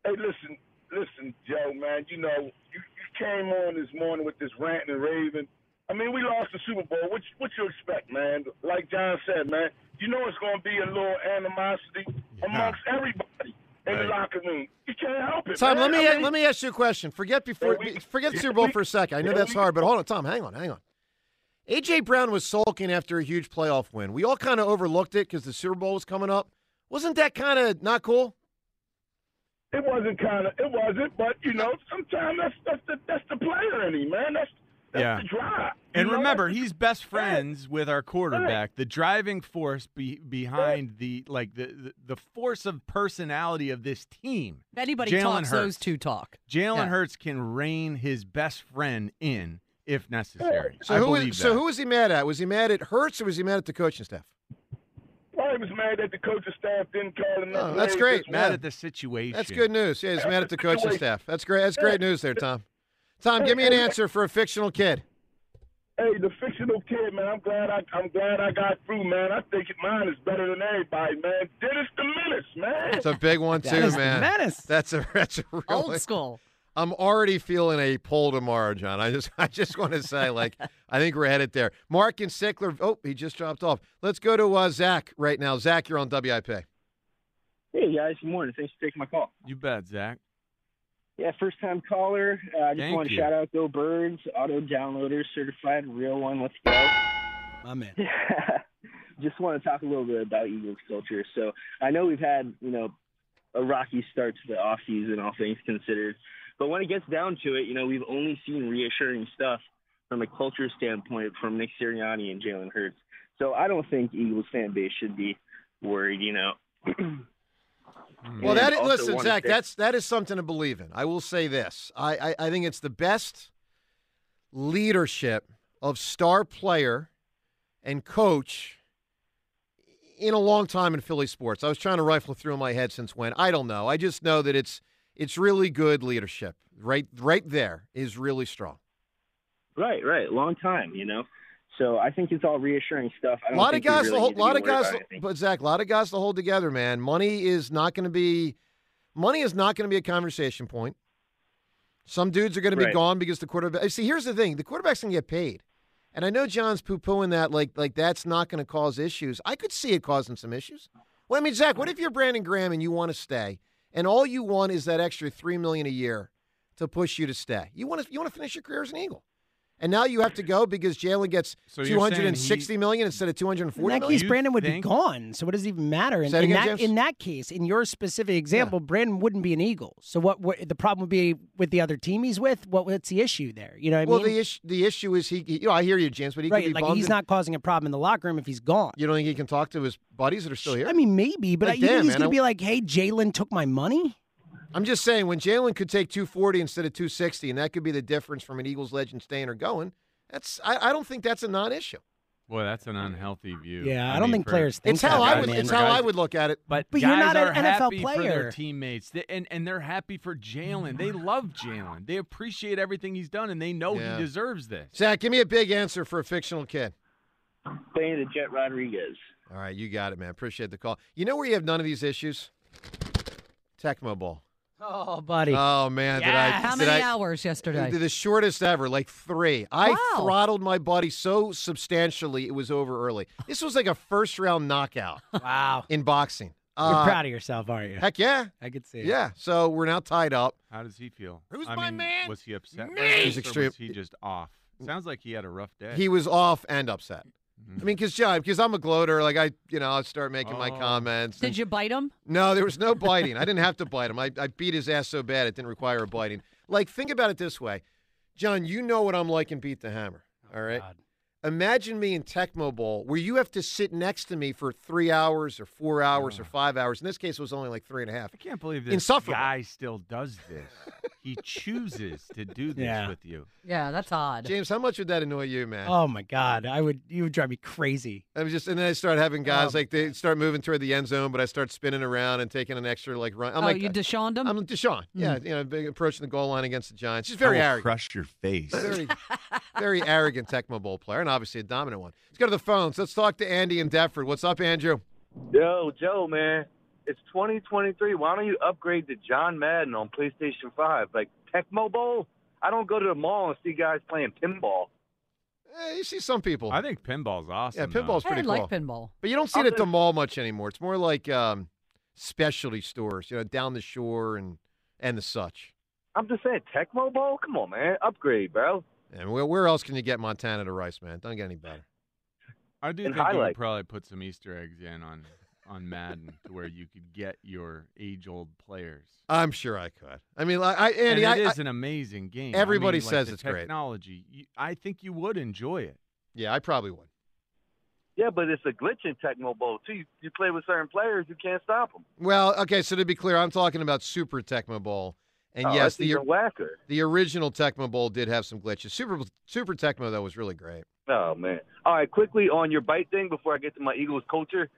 hey, listen, listen, Joe, man. You know you, you came on this morning with this rant and raving. I mean, we lost the Super Bowl. What what you expect, man? Like Jon said, man. You know it's going to be a little animosity amongst everybody in the locker room. You can't help it,
Tom,
man.
let me
I mean,
let me ask you a question. Forget before
Yeah, we-
forget the
yeah,
Super Bowl
we-
for a second. I know that's
we-
hard, but hold on, Tom. Hang on, hang on. AJ Brown was sulking after a huge playoff win. We all kind of overlooked it because the Super Bowl was coming up. Wasn't that kind of not cool?
It wasn't kind of. It wasn't, but you know, sometimes that's that's the that's the player in him, man. That's that's
Yeah.
the drive.
And
You know,
remember, he's best friends with our quarterback. The driving force be, behind the like the, the the force of personality of this team.
If anybody
Jalen
talks, those two talk.
Jalen
Yeah.
Hurts can rein his best friend in if necessary.
So
I
who
believe
so who was he mad at? Was he mad at Hurts or was he mad at the coaching staff?
Probably was mad that the coaching staff didn't call him.
Oh, that's great.
mad
Yeah.
at the situation?
That's good news. Yeah, he's mad at the coaching
Situation.
staff. That's great. That's great news there, Tom. Tom, give me an answer for a fictional kid.
Hey, the fictional kid, man. I'm glad I I'm glad I got through, man. I think mine is better than everybody, man. Dennis the Menace, man.
It's a big one too,
Dennis the
man.
Menace.
That's a [LAUGHS] that's a real
Old school.
I'm already feeling a pull tomorrow, Jon. I just [LAUGHS] I just want to say, like, I think we're headed there. Mark and Sickler. Oh, he just dropped off. Let's go to uh, Zach right now. Zach, you're on WIP.
Hey guys, good morning. Thanks for taking my call.
You bet, Zach.
Yeah, first time caller. Uh, I just
Thank
want to
you.
shout out Go Birds, auto downloader, certified, real one. Let's go.
My man. [LAUGHS]
just want to talk a little bit about Eagles culture. So I know we've had, you know, a rocky start to the off season, all things considered. But when it gets down to it, you know, we've only seen reassuring stuff from a culture standpoint from Nick Sirianni and Jalen Hurts. So I don't think Eagles fan base should be worried. You know. Hmm.
Well,
And
that listen,
wanna
Zach.
say-
That's that is something to believe in. I will say this. I, I I think it's the best leadership of star player and coach in a long time in Philly sports. I was trying to rifle through in my head since when. I don't know. I just know that it's it's really good leadership. Right right there is really strong.
Right, right, long time. You know. So I think it's all reassuring stuff.
a lot of guys,
really
hold, lot of guys,
anything.
but Zach, a lot of guys to hold together, man. Money is not going to be, money is not going to be a conversation point. Some dudes are going to be gone because the quarterback. See, here's the thing: the quarterback's going to get paid, and I know Jon's poo-pooing that, like, like that's not going to cause issues. I could see it causing some issues. Well, I mean, Zach, what if you're Brandon Graham and you want to stay, and all you want is that extra three million a year to push you to stay? You want to, you want to finish your career as an Eagle. And now you have to go because Jalen gets
So you're
two
saying
hundred and sixty
he-
million instead of two hundred and
In that
million.
case, Brandon would
think-
be gone. So what does it even matter? In,
Say
in
again,
that in that case, in your specific example, Brandon wouldn't be an Eagle. So what, what the problem would be with the other team he's with? What what's the issue there? You know what I
well,
mean?
the issue the issue is he. You know, I hear you, James, but he
right,
could be
like he's
and-
not causing a problem in the locker room if he's gone.
You don't think he can talk to his buddies that are still here?
I mean, maybe, but
Like,
you think he's
man,
going
I-
to be like, "Hey, Jalen took my money."
I'm just saying when Jalen could take 240 instead of 260, and that could be the difference from an Eagles legend staying or going. That's I, I don't think that's a non-issue.
Boy, that's an unhealthy view.
Yeah, I don't think
for-
players think
It's how
that
I would.
Man.
It's how I would look at it.
But,
But you're
guys
not an NFL
happy for their
player.
teammates, They- and and they're happy for Jalen. They love Jalen. They appreciate everything he's done, and they know
Yeah.
he deserves this.
Zach, give me a big answer for a fictional kid.
Benny the Jet Rodriguez.
All right, you got it, man. Appreciate the call. You know where you have none of these issues? Tecmo Bowl.
Oh, buddy.
Oh man, did I?
Yeah, how
did
many
I-
hours yesterday?
The shortest ever, like three. I
Wow.
throttled my body so substantially it was over early. This was like a first round knockout
Wow.
in boxing.
You're
Uh,
proud of yourself, aren't you?
Heck yeah.
I could see it.
Yeah. So we're now tied up.
How does he feel?
Who's
I
my
mean,
man?
Was he upset?
Me!
by this,
He's
or
extreme-
Was he just off? Sounds like he had a rough day.
He was off and upset. I mean, because Jon, because I'm a gloater. Like I, you know, I start making my
Oh.
comments. and-
Did you bite him?
No, there was no biting. I didn't have to bite him. I, I beat his ass so bad it didn't require a biting. Like, think about it this way, Jon. You know what I'm like in Beat the Hammer. All right.
God.
Imagine me in Tecmo Bowl where you have to sit next to me for three hours or four hours or five hours. In this case, it was only like three and a half.
I can't believe this
Insufferable.
guy still does this. he [LAUGHS] chooses to do this
Yeah.
with you.
Yeah, that's odd.
James, how much would that annoy you, man?
Oh my God, I would. You would drive me crazy.
I was just, and then I start having guys
Oh,
like they start moving toward the end zone, but I start spinning around and taking an extra like run. I'm
oh,
like,
you uh, DeSeaned him?
I'm DeSean. Hmm. Yeah, you know, big- approaching the goal line against the Giants. He's very
I will
arrogant.
Crush your face.
Very, very arrogant Tecmo Bowl player, and obviously a dominant one. Let's go to the phones. Let's talk to Andy and Deptford. What's up, Andrew?
Yo, Joe, man, it's 2023. Why don't you upgrade to John Madden on PlayStation 5? Like Tecmo Bowl? I don't go to the mall and see guys playing pinball.
Eh, you see some people.
I think pinball's awesome.
yeah, pinball's
Hey, I
pretty
like
cool.
pinball.
But you don't see
I'm
it at the mall much anymore. It's more like um, specialty stores, you know, down the shore and and the such.
I'm just saying, Tecmo Bowl? Come on, man. Upgrade, bro.
And where, where else can you get Montana to Rice, man? Don't get any better.
I do
And
think you could probably put some Easter eggs in on on Madden to where you could get your age old players.
I'm sure I could. I mean, like, I,
And
Andy,
it
I,
is
I-
an amazing game.
Everybody
I mean, like,
says
the
it's great.
technology. You, I think you would enjoy it.
yeah, I probably would.
Yeah, but it's a glitch in Tecmo Bowl, too. You, you play with certain players, you can't stop them.
Well, okay, so to be clear, I'm talking about Super Tecmo Bowl. And
oh,
yes, the
even whacker.
the original Tecmo Bowl did have some glitches. Super Super Tecmo though was really great.
Oh, man. All right, quickly on your bite thing before I get to my Eagles culture.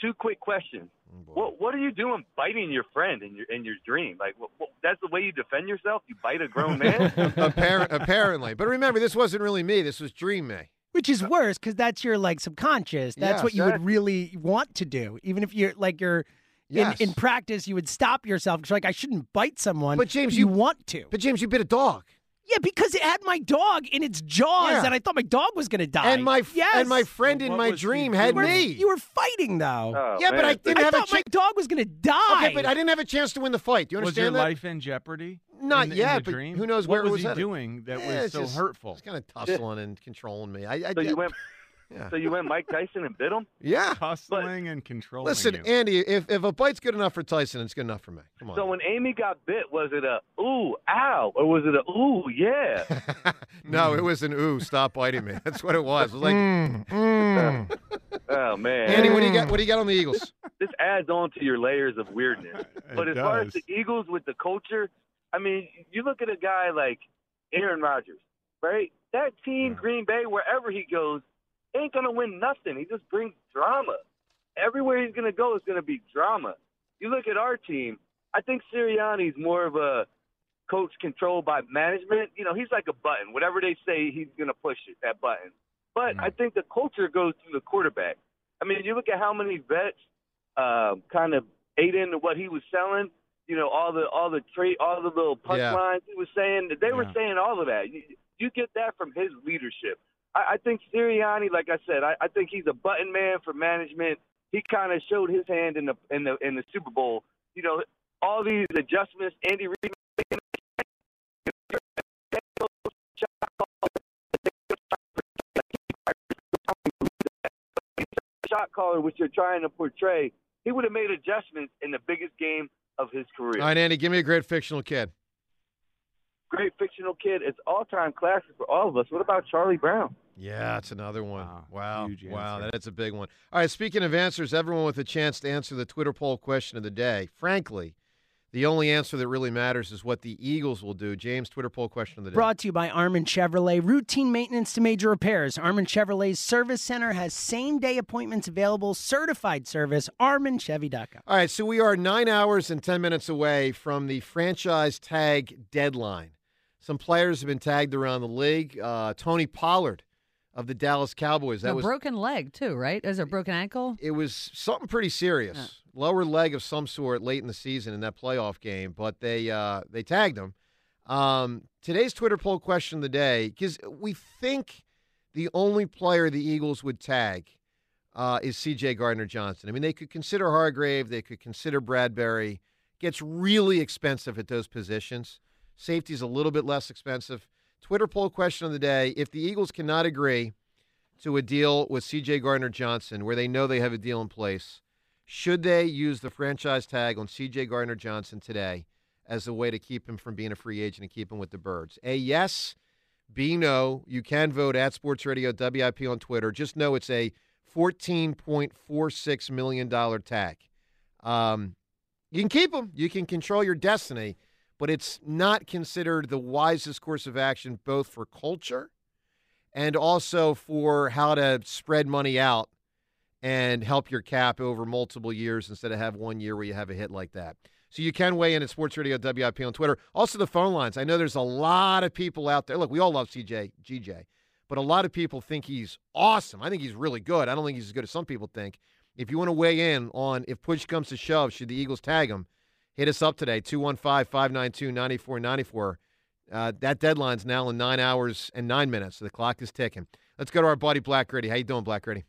Two quick questions.
Oh,
What What are you doing biting your friend in your in your dream? Like, what, what, that's the way you defend yourself? You bite a grown [LAUGHS] man?
Appar- apparently, but remember, this wasn't really me. This was Dream Me.
Which is worse because that's your like subconscious. That's
Yeah,
what you would really want to do, even if you're like you're.
Yes.
In, in practice, you would stop yourself because like I shouldn't bite someone.
But James,
you,
you-
want to.
But James, you bit a dog.
Yeah, because it had my dog in its jaws,
Yeah.
and I thought my dog was going to die.
And my f-
yes.
and my friend in
What
my
was he
dream had
you were,
me.
You were fighting though.
Oh,
yeah, but I didn't
I
have a
thought my
chance.
dog was going to die.
Okay, but I didn't have a chance to win the fight. Do you
Was your
understand that?
life in jeopardy?
Not
in, the-
yet,
in the
but
dream?
who knows
what
where it
was
was
he
headed.
doing that
Yeah,
was
it's
so
just-
hurtful?
It's kind of tussling and controlling me. I, I
so you went [LAUGHS]
Yeah.
So you went Mike Tyson and bit him?
Yeah.
Hustling and controlling.
Listen,
you.
Andy, if, if a bite's good enough for Tyson, it's good enough for me. Come on.
So when Amy got bit, was it a ooh, ow, or was it a ooh, yeah? [LAUGHS]
no, it was an ooh, stop biting me. That's what it was. It was like,
Mm, [LAUGHS]
oh man,
Andy, what do you got? What do you got on the Eagles?
this adds on to your layers of weirdness. [LAUGHS] But as far as the Eagles with the culture, I mean, you look at a guy like Aaron Rodgers, right? That team, Green Bay, wherever he goes, ain't gonna win nothing. He just brings drama. Everywhere he's gonna go is gonna be drama. You look at our team. I think Sirianni's more of a coach controlled by management. You know, he's like a button. Whatever they say, he's gonna push it that button. But I think the culture goes through the quarterback. I mean, you look at how many vets uh, kind of ate into what he was selling. You know, all the all the trade, all the little
Yeah.
punchlines he was saying. They were saying all of that. You, you get that from his leadership. I, I think Sirianni, like I said, I, I think he's a button man for management. He kind of showed his hand in the in the in the Super Bowl. You know, all these adjustments. Andy Reid. Shot caller, which you're trying to portray, he would have made adjustments in the biggest game of his career.
All right, Andy, give me a great fictional kid.
Great fictional kid. It's all time classic for all of us. What about Charlie Brown?
Yeah, that's another one. Wow.
huge
Wow, that's a big one. All right, speaking of answers, everyone with a chance to answer the Twitter poll question of the day. Frankly, the only answer that really matters is what the Eagles will do. James, Twitter poll question of the day.
Brought to you by Armin Chevrolet. Routine maintenance to major repairs. Armin Chevrolet's service center has same day appointments available. Certified service. ArminChevy.com.
All right, so we are nine hours and 10 minutes away from the franchise tag deadline. Some players have been tagged around the league. Uh, Tony Pollard of the Dallas Cowboys. That
a
was
broken leg too, right? Is it a broken ankle?
it was something pretty serious, lower leg of some sort late in the season in that playoff game. But they uh, they tagged him. Um, today's Twitter poll question of the day because we think the only player the Eagles would tag uh, is C.J. Gardner Johnson. I mean, they could consider Hargrave, they could consider Bradberry. Gets really expensive at those positions. Safety's a little bit less expensive. Twitter poll question of the day: If the Eagles cannot agree to a deal with C.J. Gardner Johnson, where they know they have a deal in place, should they use the franchise tag on C.J. Gardner Johnson today as a way to keep him from being a free agent and keep him with the Birds? A yes, B no. You can vote at Sports Radio WIP on Twitter. Just know it's a $14.46 million tag. Um, you can keep him, you can control your destiny, but it's not considered the wisest course of action, both for culture and also for how to spread money out and help your cap over multiple years instead of have one year where you have a hit like that. So you can weigh in at Sports Radio WIP on Twitter. Also, the phone lines. I know there's a lot of people out there. Look, we all love CJ, GJ, but a lot of people think he's awesome. I think he's really good. I don't think he's as good as some people think. If you want to weigh in on if push comes to shove, should the Eagles tag him, hit us up today, 215 592 9494. Uh, that deadline's now in nine hours and nine minutes, so the clock is ticking. Let's go to our buddy Black Gritty. How you doing, Black Gritty?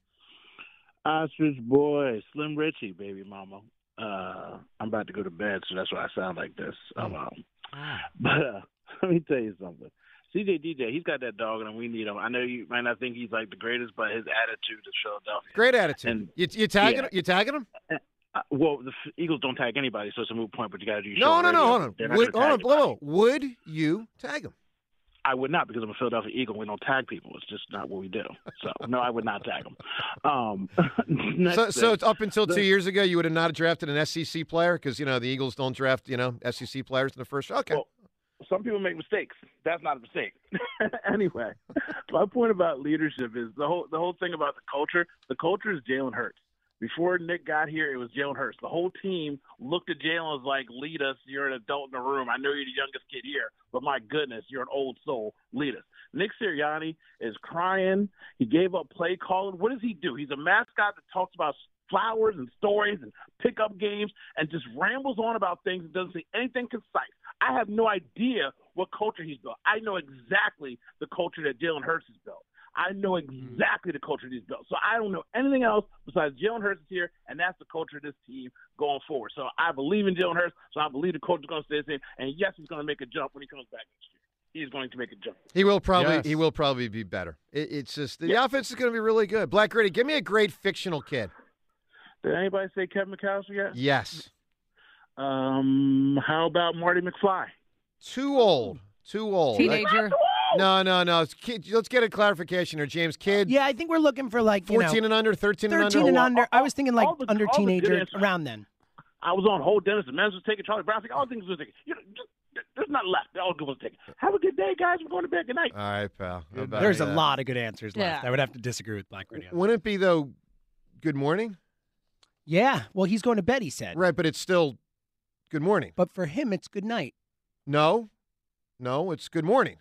Ostrich boy, Slim Richie, baby mama. Uh, I'm about to go to bed, so that's why I sound like this. Um, um, [LAUGHS] but uh, [LAUGHS] let me tell you something. CJ DJ, he's got that dog, and we need him. I know you might not think he's like the greatest, but his attitude is Philadelphia.
Great attitude.
And-
you, you tagging
yeah.
him? You tagging him?
Well, the Eagles don't tag anybody, so it's a moot point. But you got to do your
No,
on
no, no. Hold on. Would, hold on. whoa. Would you tag him?
I would not because I'm a Philadelphia Eagle. We don't tag people. It's just not what we do. So no, I would not tag them. Um, [LAUGHS]
So, so it's up until two years ago, you would have not drafted an SEC player because you know the Eagles don't draft you know SEC players in the first. Okay.
Well, some people make mistakes. That's not a mistake. [LAUGHS] anyway, my point about leadership is the whole the whole thing about the culture. The culture is Jalen Hurts. Before Nick got here, it was Jalen Hurts. The whole team looked at Jalen and was like, "Lead us. You're an adult in the room. I know you're the youngest kid here, but my goodness, you're an old soul. Lead us." Nick Sirianni is crying. He gave up play calling. What does he do? He's a mascot that talks about flowers and stories and pickup games and just rambles on about things and doesn't say anything concise. I have no idea what culture he's built. I know exactly the culture that Jalen Hurts has built. I know exactly the culture he's built. So I don't know anything else besides Jalen Hurts is here, and that's the culture of this team going forward. So I believe in Jalen Hurts, so I believe the culture is going to stay the same. And yes, he's going to make a jump when he comes back next year. he's going to make a jump.
He will probably
Yes.
he will probably be better. It, it's just the offense is going to be really good. Black Gritty, give me a great fictional kid.
Did anybody say Kevin McCallister yet?
Yes.
Um, how about Marty McFly?
Too old. Too old.
Teenager.
No, no, no. Kid, let's get a clarification here, James. Kid.
Yeah, I think we're looking for like you
14
know,
and under, 13 and under.
13 and under. I was thinking like
the-
under
all the good
teenager
answers.
around then.
I was on hold. Dennis the Menace was taking Charlie Brown. I was like, all things was taking. You know, just, there's not left. They're all good was taken. Have a good day, guys. We're going to bed. Good night.
All right, pal. How about
There's a
that?
lot of good answers left.
Yeah.
I would have to disagree with Black Radio.
Wouldn't it be though? Good morning.
Yeah, well, he's going to bed. He said.
Right, but it's still good morning.
But for him, it's good night.
No, no, it's good morning.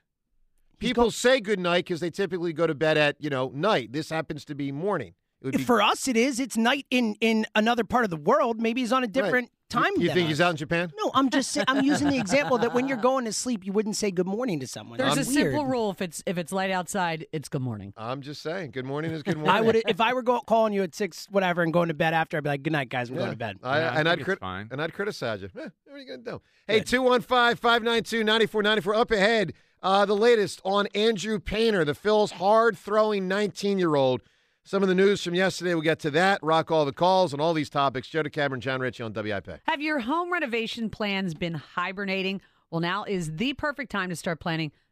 People say good night because they typically go to bed at you know night. This happens to be morning. It would be
For us, it is. It's night in in another part of the world. Maybe he's on a different time.
You
than
think
us.
he's out in Japan?
No, I'm just saying. I'm using the [LAUGHS] example that when you're going to sleep, you wouldn't say good morning to someone.
There's
That's
a
weird.
simple rule: if it's if it's light outside, it's good morning.
I'm just saying, good morning is [LAUGHS] good morning.
I would if I were go, calling you at six, whatever, and going to bed after. I'd be like, "Good night, guys. I'm going to bed."
I,
Yeah,
and
I
I'd crit-
fine.
and I'd criticize you. Eh, what are you gonna do? Hey, 215-592-9494. Up ahead, uh, the latest on Andrew Painter, the Phil's hard throwing 19 year old. Some of the news from yesterday. We'll get to that. Rock all the calls on all these topics. Joe DeCamara and Jon Ritchie on WIP.
Have your home renovation plans been hibernating? Well, now is the perfect time to start planning